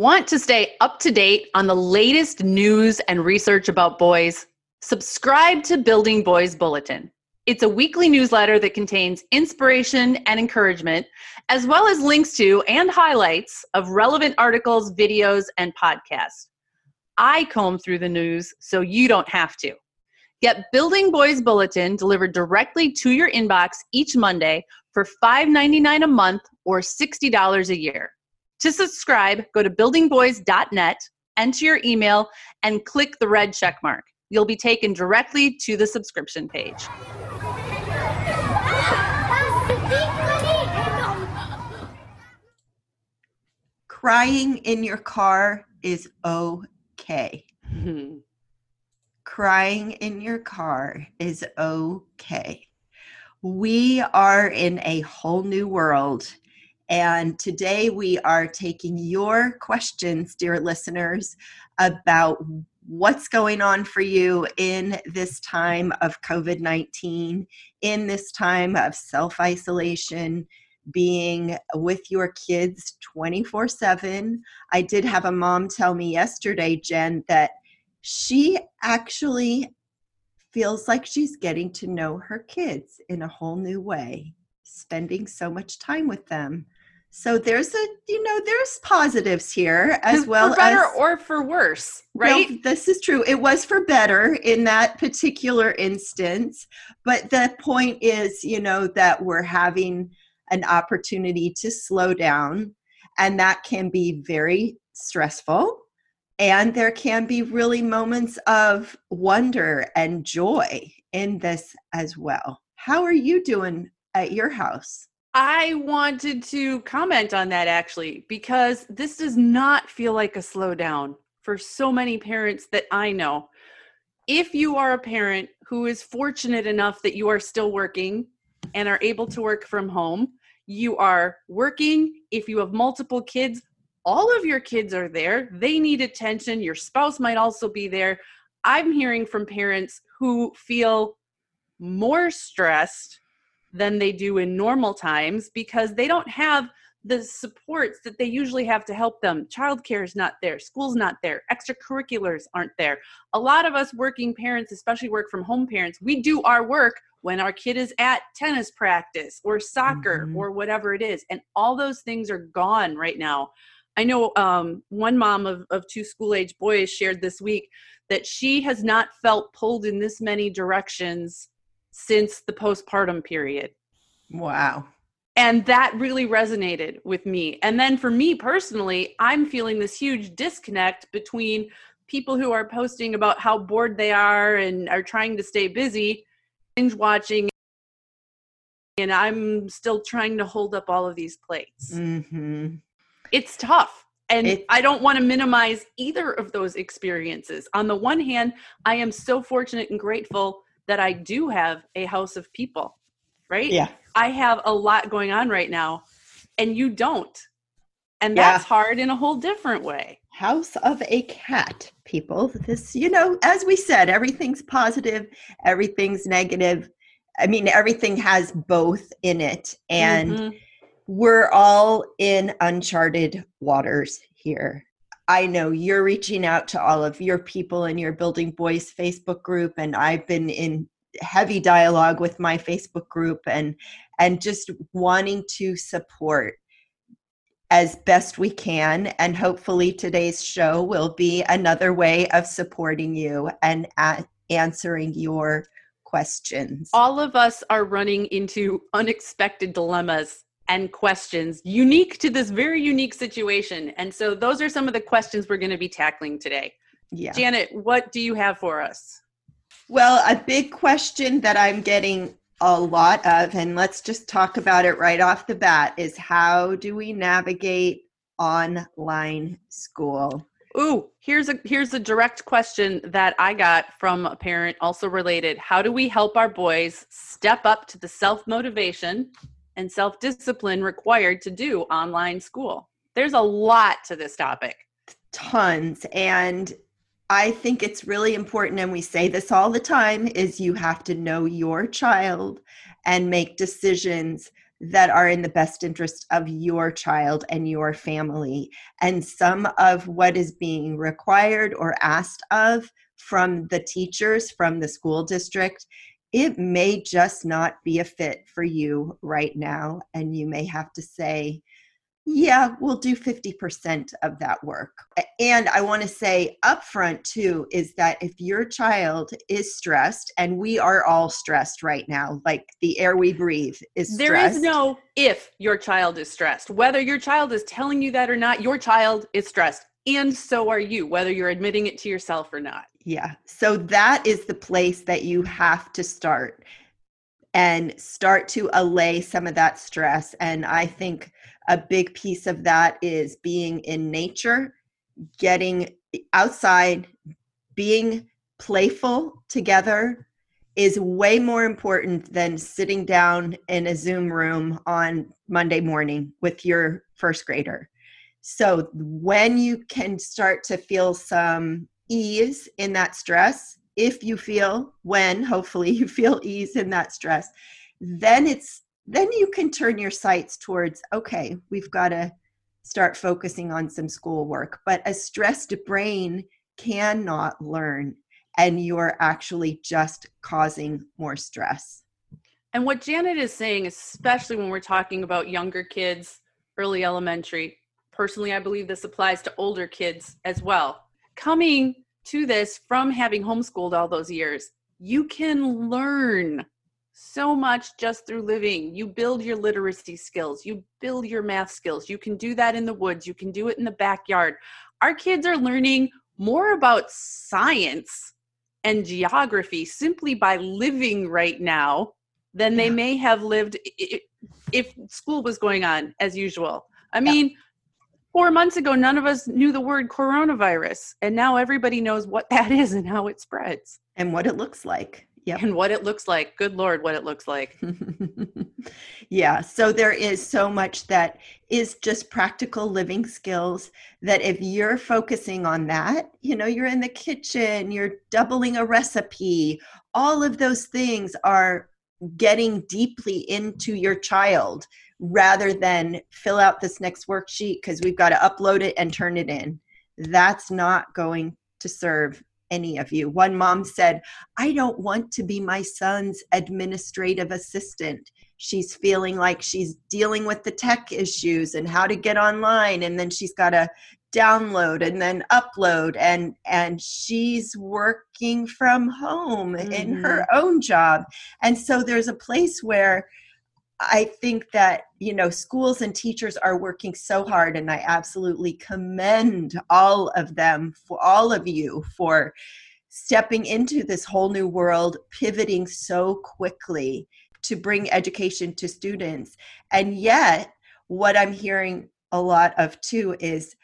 Want to stay up to date on the latest news and research about boys? Subscribe to Building Boys Bulletin. It's a weekly newsletter that contains inspiration and encouragement, as well as links to and highlights of relevant articles, videos, and podcasts. I comb through the news so you don't have to. Get Building Boys Bulletin delivered directly to your inbox each Monday for $5.99 a month or $60 a year. To subscribe, go to buildingboys.net, enter your email, and click the red check mark. You'll be taken directly to the subscription page. Crying in your car is okay. Crying in your car is okay. We are in a whole new world and today we are taking your questions, dear listeners, about what's going on for you in this time of COVID 19, in this time of self isolation, being with your kids 24 7. I did have a mom tell me yesterday, Jen, that she actually feels like she's getting to know her kids in a whole new way, spending so much time with them. So there's a, you know, there's positives here as well for better as, or for worse, right? No, this is true. It was for better in that particular instance, but the point is, you know, that we're having an opportunity to slow down, and that can be very stressful. And there can be really moments of wonder and joy in this as well. How are you doing at your house? I wanted to comment on that actually because this does not feel like a slowdown for so many parents that I know. If you are a parent who is fortunate enough that you are still working and are able to work from home, you are working. If you have multiple kids, all of your kids are there. They need attention. Your spouse might also be there. I'm hearing from parents who feel more stressed than they do in normal times because they don't have the supports that they usually have to help them. Childcare is not there, school's not there, extracurriculars aren't there. A lot of us working parents, especially work from home parents, we do our work when our kid is at tennis practice or soccer mm-hmm. or whatever it is. And all those things are gone right now. I know um, one mom of, of two school age boys shared this week that she has not felt pulled in this many directions since the postpartum period. Wow. And that really resonated with me. And then for me personally, I'm feeling this huge disconnect between people who are posting about how bored they are and are trying to stay busy, binge watching, and I'm still trying to hold up all of these plates. Mm-hmm. It's tough. And it, I don't want to minimize either of those experiences. On the one hand, I am so fortunate and grateful that I do have a house of people, right? Yeah. I have a lot going on right now, and you don't. And that's yeah. hard in a whole different way. House of a cat, people. This, you know, as we said, everything's positive, everything's negative. I mean, everything has both in it. And mm-hmm. we're all in uncharted waters here. I know you're reaching out to all of your people in your Building Boys Facebook group, and I've been in heavy dialogue with my Facebook group and and just wanting to support as best we can and hopefully today's show will be another way of supporting you and answering your questions. All of us are running into unexpected dilemmas and questions unique to this very unique situation. And so those are some of the questions we're going to be tackling today. Yeah. Janet, what do you have for us? Well, a big question that I'm getting a lot of, and let's just talk about it right off the bat, is how do we navigate online school? Ooh, here's a here's a direct question that I got from a parent also related. How do we help our boys step up to the self-motivation and self-discipline required to do online school? There's a lot to this topic. Tons. And I think it's really important, and we say this all the time, is you have to know your child and make decisions that are in the best interest of your child and your family. And some of what is being required or asked of from the teachers, from the school district, it may just not be a fit for you right now. And you may have to say, yeah, we'll do 50% of that work. And I want to say upfront too is that if your child is stressed, and we are all stressed right now, like the air we breathe is There stressed. is no if your child is stressed. Whether your child is telling you that or not, your child is stressed. And so are you, whether you're admitting it to yourself or not. Yeah. So that is the place that you have to start and start to allay some of that stress. And I think a big piece of that is being in nature, getting outside, being playful together is way more important than sitting down in a Zoom room on Monday morning with your first grader. So when you can start to feel some ease in that stress, if you feel when hopefully you feel ease in that stress, then it's then you can turn your sights towards okay, we've got to start focusing on some schoolwork. But a stressed brain cannot learn and you're actually just causing more stress. And what Janet is saying, especially when we're talking about younger kids, early elementary, personally, I believe this applies to older kids as well. Coming to this from having homeschooled all those years, you can learn so much just through living. You build your literacy skills, you build your math skills. You can do that in the woods, you can do it in the backyard. Our kids are learning more about science and geography simply by living right now than they Yeah. may have lived if school was going on as usual. I mean, four months ago, none of us knew the word coronavirus, and now everybody knows what that is and how it spreads And what it looks like. Yeah, and what it looks like. Good Lord, what it looks like. yeah, so there is so much that is just practical living skills that if you're focusing on that, you know, you're in the kitchen, you're doubling a recipe, all of those things are getting deeply into your child rather than fill out this next worksheet because we've got to upload it and turn it in. That's not going to serve any of you. One mom said, I don't want to be my son's administrative assistant. She's feeling like she's dealing with the tech issues and how to get online and then she's got to download and then upload and and she's working from home in her mm-hmm. own job. And so there's a place where I think that, you know, schools and teachers are working so hard, and I absolutely commend all of them for all of you for stepping into this whole new world, pivoting so quickly to bring education to students. And yet, what I'm hearing a lot of too is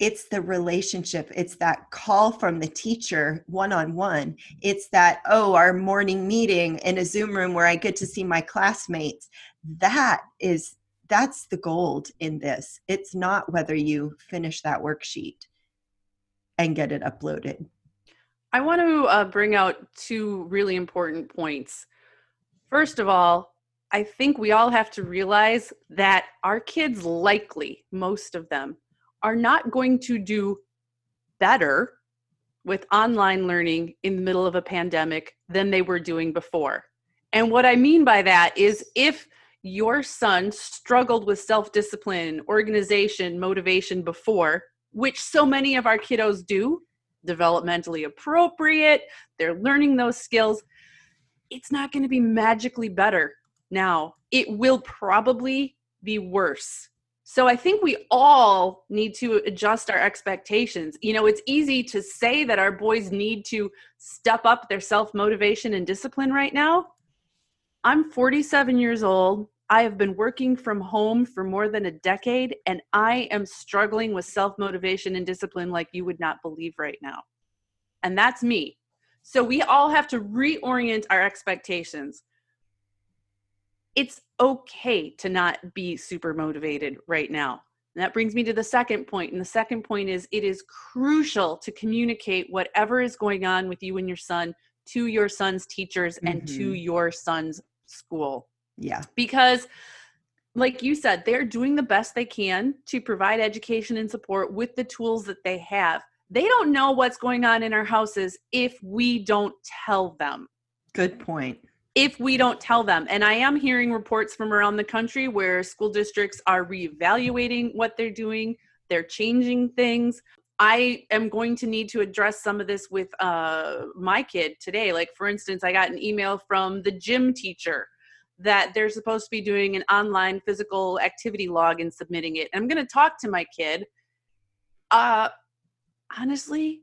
it's the relationship it's that call from the teacher one on one it's that oh our morning meeting in a zoom room where i get to see my classmates that is that's the gold in this it's not whether you finish that worksheet and get it uploaded I want to uh, bring out two really important points. First of all, I think we all have to realize that our kids, likely, most of them, are not going to do better with online learning in the middle of a pandemic than they were doing before. And what I mean by that is if your son struggled with self discipline, organization, motivation before, which so many of our kiddos do, developmentally appropriate, they're learning those skills, it's not going to be magically better now. It will probably be worse. So I think we all need to adjust our expectations. You know, it's easy to say that our boys need to step up their self motivation and discipline right now. I'm 47 years old. I have been working from home for more than a decade, and I am struggling with self motivation and discipline like you would not believe right now. And that's me. So we all have to reorient our expectations. It's okay to not be super motivated right now. And that brings me to the second point. And the second point is it is crucial to communicate whatever is going on with you and your son to your son's teachers mm-hmm. and to mm-hmm. your son's school. Yeah. Because like you said, they're doing the best they can to provide education and support with the tools that they have. They don't know what's going on in our houses if we don't tell them. Good point. If we don't tell them. And I am hearing reports from around the country where school districts are reevaluating what they're doing, they're changing things. I am going to need to address some of this with uh, my kid today. Like, for instance, I got an email from the gym teacher that they're supposed to be doing an online physical activity log and submitting it. I'm going to talk to my kid. Uh, honestly,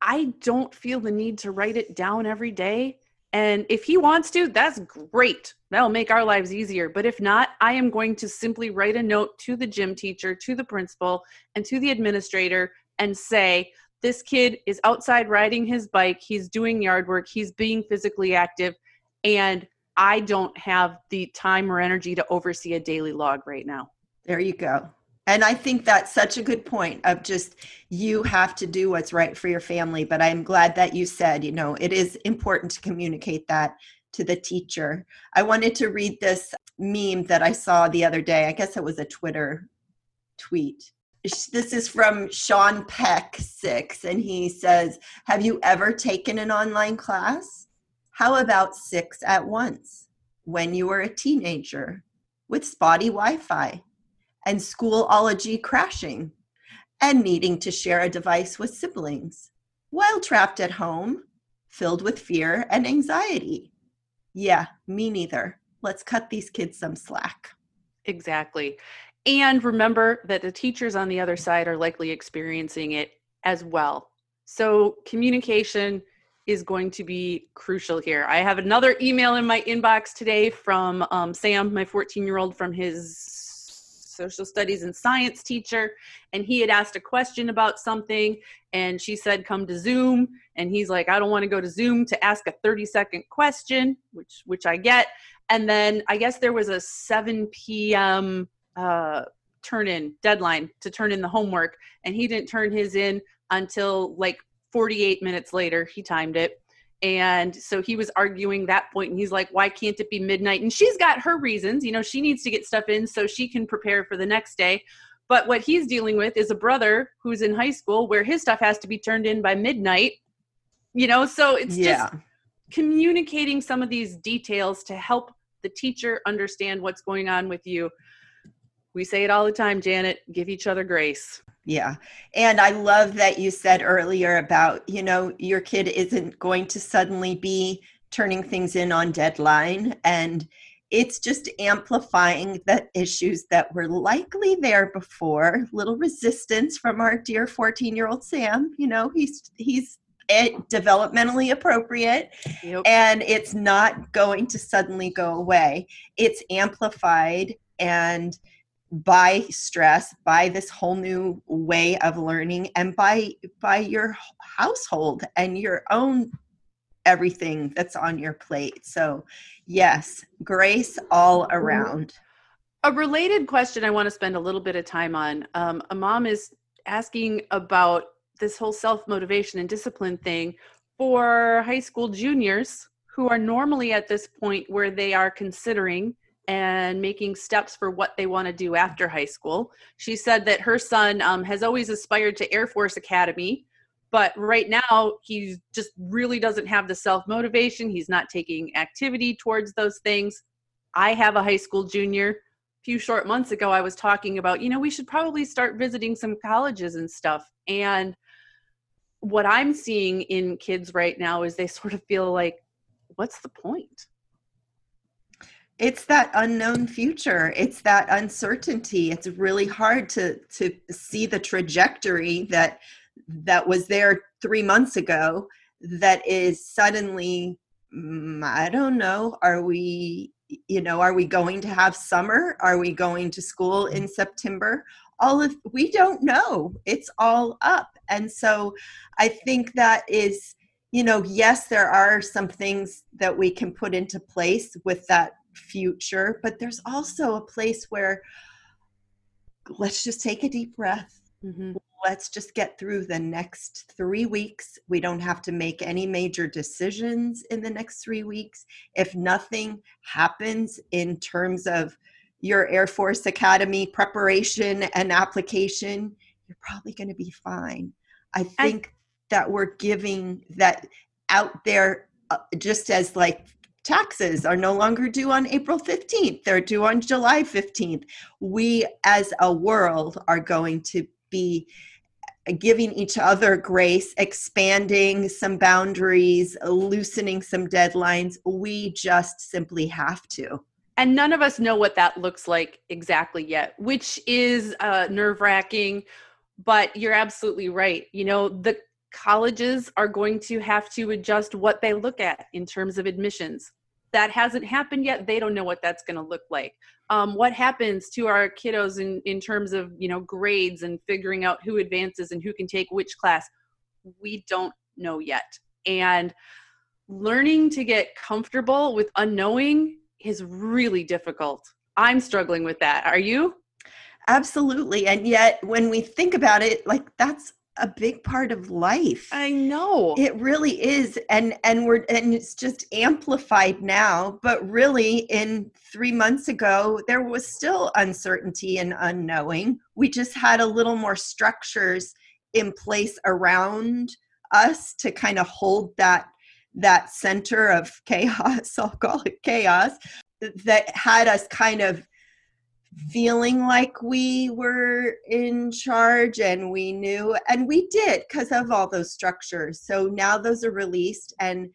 I don't feel the need to write it down every day. And if he wants to, that's great. That'll make our lives easier. But if not, I am going to simply write a note to the gym teacher, to the principal, and to the administrator and say, this kid is outside riding his bike. He's doing yard work. He's being physically active. And I don't have the time or energy to oversee a daily log right now. There you go. And I think that's such a good point of just you have to do what's right for your family. But I'm glad that you said, you know, it is important to communicate that to the teacher. I wanted to read this meme that I saw the other day. I guess it was a Twitter tweet. This is from Sean Peck, six, and he says, Have you ever taken an online class? How about six at once when you were a teenager with spotty Wi Fi and Schoology crashing and needing to share a device with siblings while trapped at home, filled with fear and anxiety? Yeah, me neither. Let's cut these kids some slack. Exactly. And remember that the teachers on the other side are likely experiencing it as well. So, communication is going to be crucial here. I have another email in my inbox today from um, Sam, my 14 year old, from his social studies and science teacher. And he had asked a question about something, and she said, Come to Zoom. And he's like, I don't want to go to Zoom to ask a 30 second question, which, which I get. And then I guess there was a 7 p.m. Uh, turn in deadline to turn in the homework, and he didn't turn his in until like 48 minutes later, he timed it. And so he was arguing that point, and he's like, Why can't it be midnight? And she's got her reasons. You know, she needs to get stuff in so she can prepare for the next day. But what he's dealing with is a brother who's in high school where his stuff has to be turned in by midnight. You know, so it's yeah. just communicating some of these details to help the teacher understand what's going on with you. We say it all the time, Janet give each other grace. Yeah. And I love that you said earlier about, you know, your kid isn't going to suddenly be turning things in on deadline. And it's just amplifying the issues that were likely there before. Little resistance from our dear 14 year old Sam. You know, he's, he's, developmentally appropriate yep. and it's not going to suddenly go away it's amplified and by stress by this whole new way of learning and by by your household and your own everything that's on your plate. So yes grace all around. A related question i want to spend a little bit of time on um, a mom is asking about this whole self-motivation and discipline thing for high school juniors who are normally at this point where they are considering and making steps for what they want to do after high school. She said that her son um, has always aspired to Air Force Academy, But right now, he just really doesn't have the self motivation. He's not taking activity towards those things. I have a high school junior. A few short months ago, I was talking about, you know, we should probably start visiting some colleges and stuff. And what I'm seeing in kids right now is they sort of feel like, what's the point? It's that unknown future. It's that uncertainty. It's really hard to to see the trajectory that that was there 3 months ago that is suddenly mm, i don't know are we you know are we going to have summer? Are we going to school in september? All of we don't know. It's all up. And so i think that is you know yes there are some things that we can put into place with that future, but there's also a place where let's just take a deep breath. Mm-hmm. Let's just get through the next three weeks. We don't have to make any major decisions in the next three weeks. If nothing happens in terms of your Air Force Academy preparation and application, you're probably going to be fine. I think I- that we're giving that out there uh, just as like taxes are no longer due on April 15th, they're due on July 15th. We as a world are going to be giving each other grace, expanding some boundaries, loosening some deadlines. We just simply have to. And none of us know what that looks like exactly yet, which is uh, nerve wracking. But you're absolutely right. You know, the colleges are going to have to adjust what they look at in terms of admissions. That hasn't happened yet. They don't know what that's going to look like. Um, what happens to our kiddos in, in terms of you know grades and figuring out who advances and who can take which class? We don't know yet. And learning to get comfortable with unknowing is really difficult. I'm struggling with that. Are you? Absolutely. And yet, when we think about it, like that's a big part of life. I know. It really is and and we're and it's just amplified now, but really in 3 months ago there was still uncertainty and unknowing. We just had a little more structures in place around us to kind of hold that that center of chaos, I'll call it chaos, that had us kind of feeling like we were in charge and we knew and we did because of all those structures. So now those are released and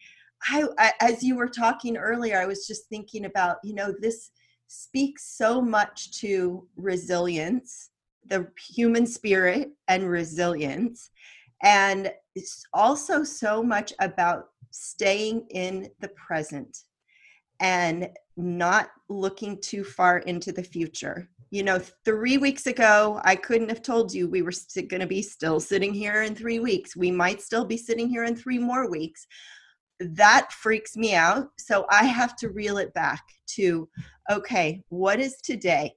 I, as you were talking earlier i was just thinking about you know this speaks so much to resilience the human spirit and resilience and it's also so much about staying in the present and not looking too far into the future. You know, three weeks ago, I couldn't have told you we were st- going to be still sitting here in three weeks. We might still be sitting here in three more weeks. That freaks me out. So I have to reel it back to okay, what is today?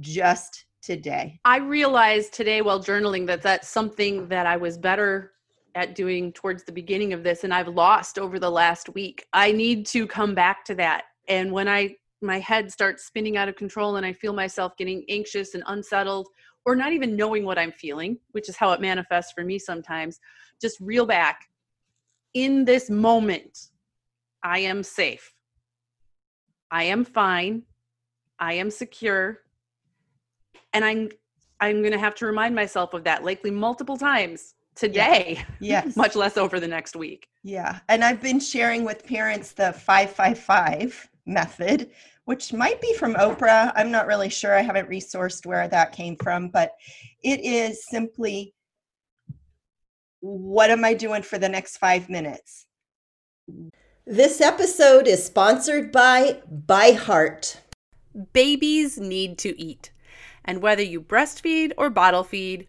Just today. I realized today while journaling that that's something that I was better at doing towards the beginning of this and I've lost over the last week. I need to come back to that. And when I my head starts spinning out of control and I feel myself getting anxious and unsettled or not even knowing what I'm feeling, which is how it manifests for me sometimes, just reel back. In this moment, I am safe. I am fine. I am secure. And I'm I'm going to have to remind myself of that likely multiple times today. Yes. much less over the next week. Yeah. And I've been sharing with parents the 555 method, which might be from Oprah. I'm not really sure. I haven't resourced where that came from, but it is simply what am I doing for the next five minutes? This episode is sponsored by ByHeart. Babies need to eat. And whether you breastfeed or bottle feed,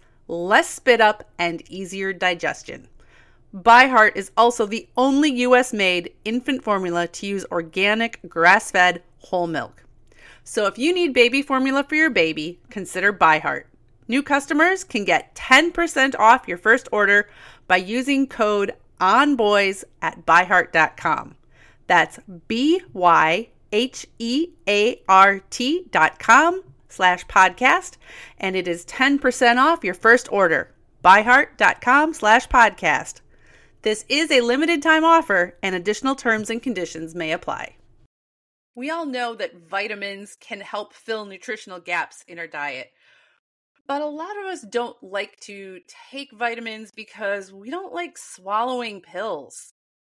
less spit up, and easier digestion. ByHeart is also the only US made infant formula to use organic, grass fed whole milk. So if you need baby formula for your baby, consider ByHeart. New customers can get 10% off your first order by using code ONBOYS at byheart.com. That's B Y H E A R T dot com slash podcast, and it is 10% off your first order. Byheart.com slash podcast. This is a limited time offer, and additional terms and conditions may apply. We all know that vitamins can help fill nutritional gaps in our diet. But a lot of us don't like to take vitamins because we don't like swallowing pills.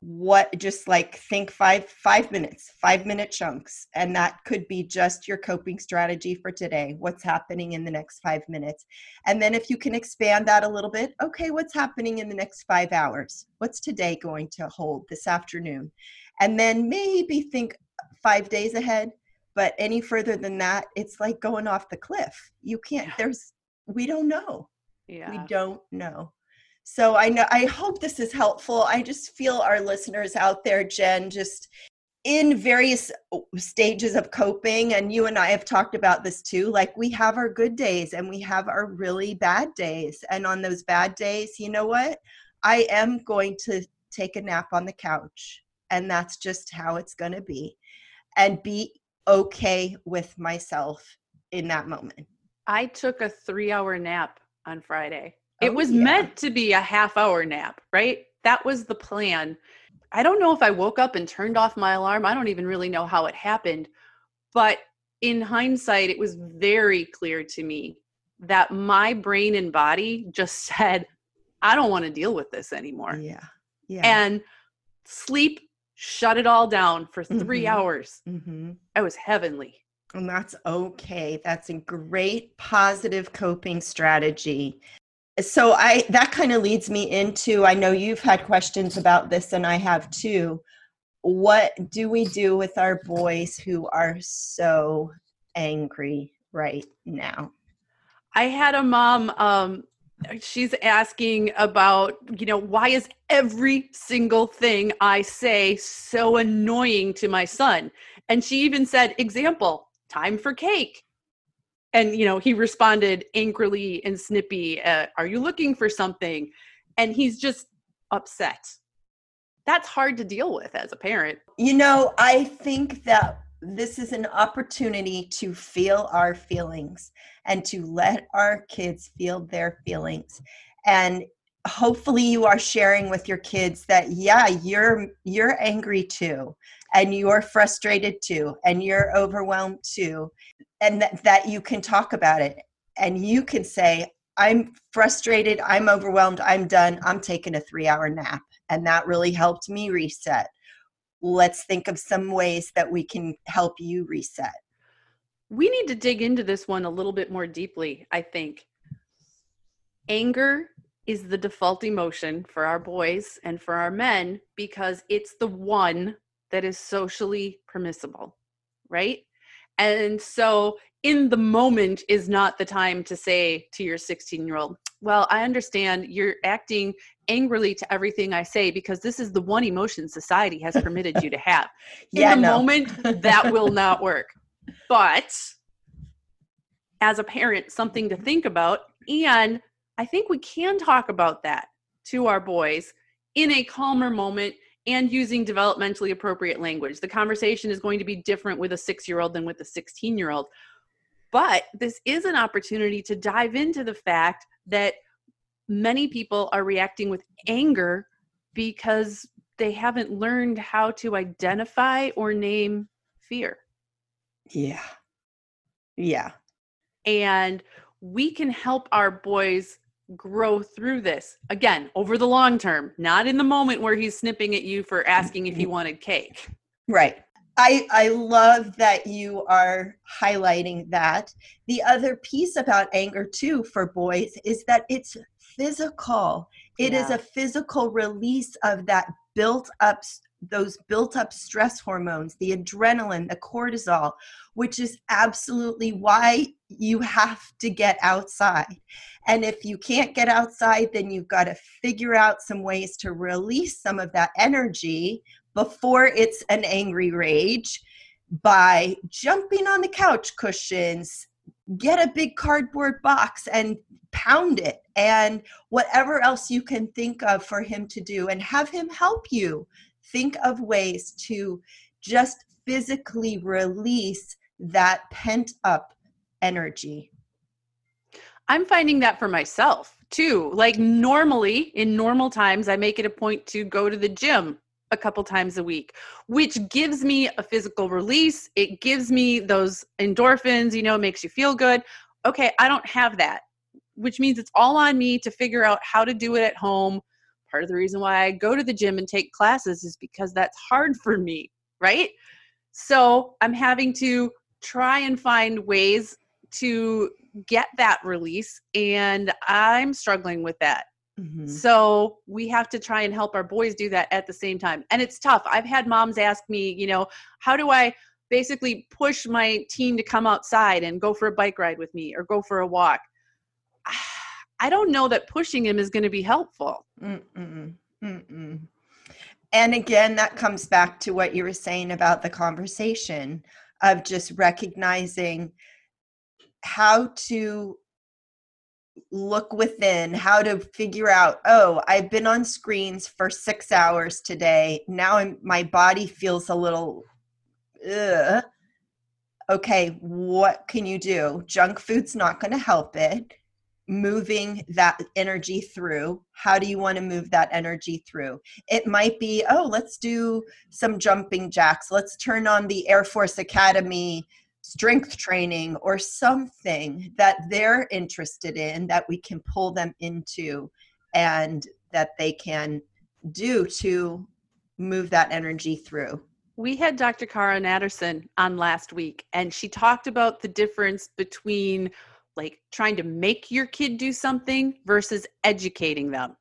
what just like think five five minutes five minute chunks and that could be just your coping strategy for today what's happening in the next five minutes. And then if you can expand that a little bit okay what's happening in the next five hours? What's today going to hold this afternoon? And then maybe think five days ahead but any further than that it's like going off the cliff. You can't there's we don't know. Yeah. we don't know so I know I hope this is helpful. I just feel our listeners out there, Jen, just in various uh, stages of coping and you and I have talked about this too like we have our good days and we have our really bad days. And on those bad days you know what? I am going to take a nap on the couch and that's just how it's going to be. And be okay with myself in that moment. I took a 3 hour nap on Friday it oh, was yeah. meant to be a half hour nap, right? That was the plan. I don't know if I woke up and turned off my alarm. I don't even really know how it happened. But in hindsight, it was very clear to me that my brain and body just said, I don't want to deal with this anymore. Yeah. Yeah. And sleep shut it all down for 3 mm-hmm. hours. Mm-hmm. I was heavenly. And that's okay. That's a great positive coping strategy so i that kind of leads me into i know you've had questions about this and i have too. What do we do with our boys who are so angry right now? I had a mom um she's asking about you know why is every single thing i say so annoying to my son? And she even said example time for cake and you know he responded angrily and snippy uh, are you looking for something? And he's just upset. That's hard to deal with as a parent. You know i think that this is an opportunity to feel our feelings and to let our kids feel their feelings. And hopefully you are sharing with your kids that yeah you're you're angry too and you're frustrated too and you're overwhelmed too and that, that you can talk about it. And you can say i'm frustrated i'm overwhelmed i'm done i'm taking a three hour nap. And that really helped me reset. Let's think of some ways that we can help you reset. We need to dig into this one a little bit more deeply i think. Anger is the default emotion for our boys and for our men because it's the one that is socially permissible right and so in the moment is not the time to say to your 16 year old, Well, I understand you're acting angrily to everything I say because this is the one emotion society has permitted you to have. In Yeah, the no. moment, that will not work. But as a parent, something to think about. And I think we can talk about that to our boys in a calmer moment and using developmentally appropriate language. The conversation is going to be different with a six year old than with a 16 year old. But this is an opportunity to dive into the fact that many people are reacting with anger because they haven't learned how to identify or name fear. Yeah. Yeah. And we can help our boys grow through this again over the long term, not in the moment where he's snipping at you for asking if you mm-hmm. wanted cake. Right. I, I love that you are highlighting that. The other piece about anger, too, for boys is that it's physical. It is Yeah. a physical release of that built up, those built up stress hormones, the adrenaline, the cortisol, which is absolutely why you have to get outside. And if you can't get outside, then you've got to figure out some ways to release some of that energy before it's an angry rage by jumping on the couch cushions, get a big cardboard box and pound it, and whatever else you can think of for him to do, and have him help you think of ways to just physically release that pent up energy. I'm finding that for myself too. Like normally in normal times, I make it a point to go to the gym a couple times a week, which gives me a physical release. It gives me those endorphins, you know, makes you feel good. Okay, I don't have that, which means it's all on me to figure out how to do it at home. Part of the reason why I go to the gym and take classes is because that's hard for me, right? So I'm having to try and find ways to get that release, and I'm struggling with that. Mhm. So we have to try and help our boys do that at the same time. And it's tough. I've had moms ask me, you know, how do I basically push my teen to come outside and go for a bike ride with me or go for a walk? I don't know that pushing him is going to be helpful. Mm-mm, mm-mm. And again, that comes back to what you were saying about the conversation of just recognizing how to look within, how to figure out, oh, I've been on screens for six hours today. Now I'm, my body feels a little, ugh. Okay, what can you do? Junk food's not going to help it moving that energy through. How do you want to move that energy through? It might be, oh, let's do some jumping jacks. Let's turn on the Air Force Academy strength training or something that they're interested in that we can pull them into and that they can do to move that energy through. We had Dr. Cara Natterson on last week, and she talked about the difference between like trying to make your kid do something versus educating them.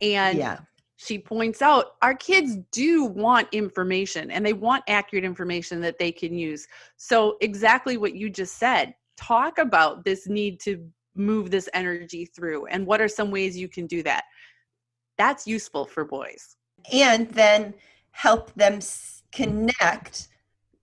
And yeah. she points out our kids do want information and they want accurate information that they can use. So, exactly what you just said talk about this need to move this energy through and what are some ways you can do that. That's useful for boys. And then help them s- connect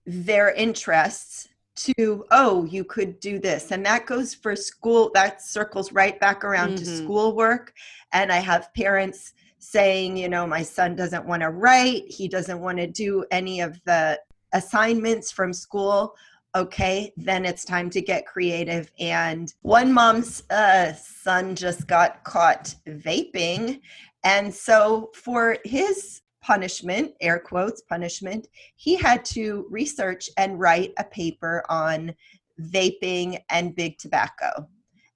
their interests to oh you could do this and that goes for school that circles right back around to Mhm. schoolwork and i have parents saying you know my son doesn't want to write he doesn't want to do any of the assignments from school okay then it's time to get creative and one mom's uh, son just got caught vaping and so for his punishment air quotes punishment he had to research and write a paper on vaping and big tobacco.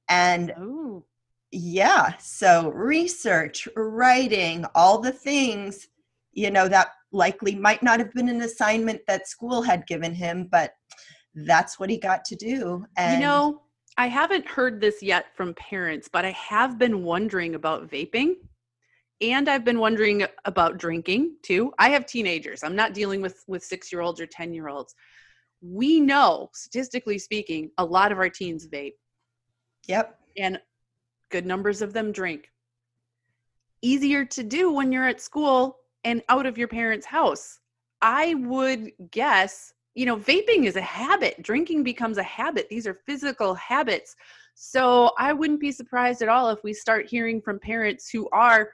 And Oh, yeah so research writing all the things you know that likely might not have been an assignment that school had given him but that's what he got to do. And you know, I haven't heard this yet from parents, but I have been wondering about vaping. And I've been wondering about drinking too. I have teenagers. I'm not dealing with with 6-year-olds or 10-year-olds. we know, statistically speaking, a lot of our teens vape Yep. and good numbers of them drink. Easier to do when you're at school and out of your parents' house. I would guess, you know, vaping is a habit, drinking becomes a habit. These are physical habits. So I wouldn't be surprised at all if we start hearing from parents who are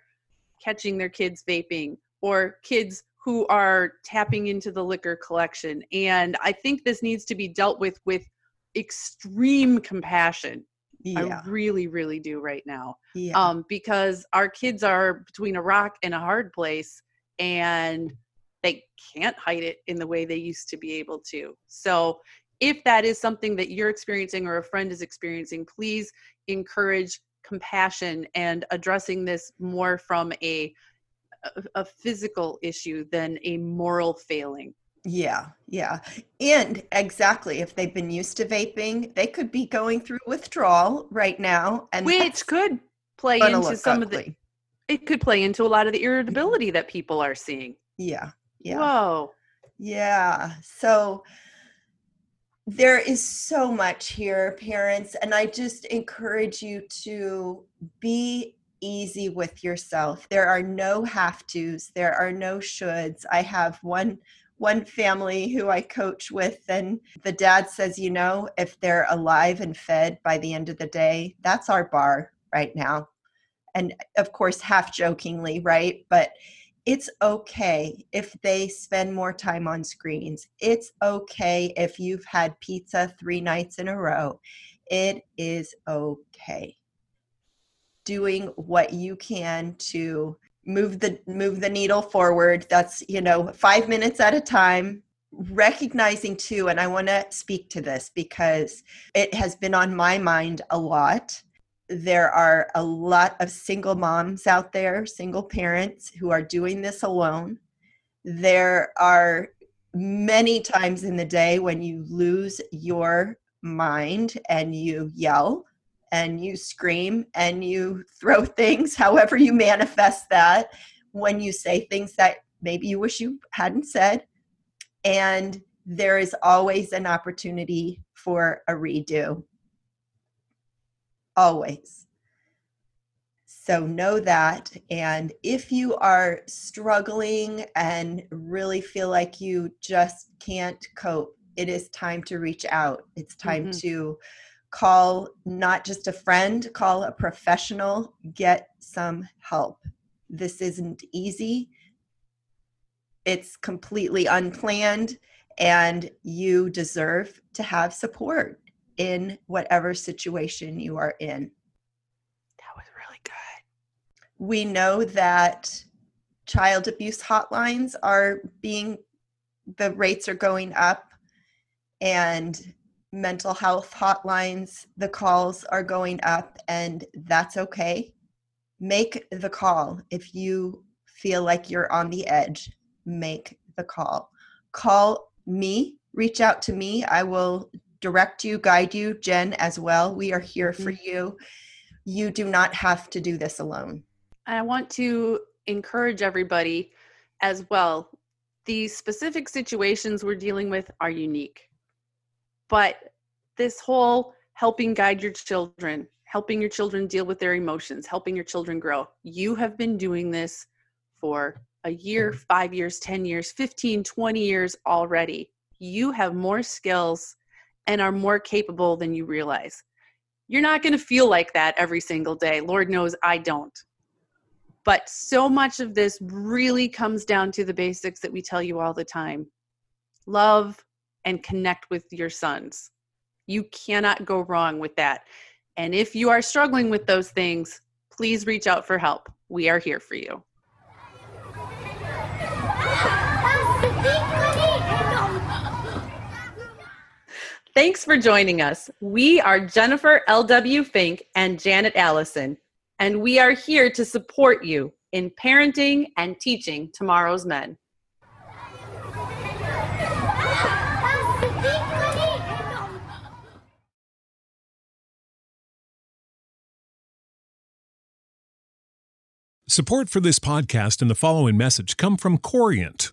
catching their kids vaping or kids who are tapping into the liquor collection. And I think this needs to be dealt with with extreme compassion. Yeah. I really, really do right now. yeah. Um, because our kids are between a rock and a hard place and they can't hide it in the way they used to be able to. So if that is something that you're experiencing or a friend is experiencing, please encourage compassion and addressing this more from a a, physical issue than a moral failing. Yeah, yeah. And exactly, if they've been used to vaping, they could be going through withdrawal right now. And Which could play into some of the it could play into a lot of the mm-hmm. irritability that people are seeing. Yeah, yeah. Whoa. Yeah. So there is so much here, parents, and I just encourage you to be easy with yourself. There are no have tos, there are no shoulds. I have one one family who I coach with and the dad says, you know, if they're alive and fed by the end of the day, that's our bar right now. And of course half jokingly, right? But it's okay if they spend more time on screens. It's okay if you've had pizza three nights in a row. It is okay. Doing what you can to move the move the needle forward. That's, you know, 5 minutes at a time. Recognizing too, and I want to speak to this because it has been on my mind a lot there are a lot of single moms out there, single parents who are doing this alone. There are many times in the day when you lose your mind and you yell and you scream and you throw things, however you manifest that, when you say things that maybe you wish you hadn't said. And there is always an opportunity for a redo always. So know that. And if you are struggling and really feel like you just can't cope, it is time to reach out. It's time Mhm. to call not just a friend, call a professional, get some help. This isn't easy. It's completely unplanned, and you deserve to have support in whatever situation you are in. That was really good. We know that child abuse hotlines are being, the rates are going up, and mental health hotlines, the calls are going up, and that's okay. Make the call if you feel like you're on the edge. Make the call. Call me, reach out to me. I will direct you, guide you, Jen as well. We are here for mm-hmm. you. You do not have to do this alone. I want to encourage everybody as well. The specific situations we're dealing with are unique. But this whole helping guide your children, helping your children deal with their emotions, helping your children grow, you have been doing this for a year, five years, 10 years, 15, 20 years already. You have more skills and are more capable than you realize. You're not going to feel like that every single day. Lord knows I don't. But so much of this really comes down to the basics that we tell you all the time love and connect with your sons. You cannot go wrong with that. And if you are struggling with those things, please reach out for help. We are here for you. Thanks for joining us. We are Jennifer L.W. Fink and Janet Allison, and we are here to support you in parenting and teaching tomorrow's men. Support for this podcast and the following message come from Corient.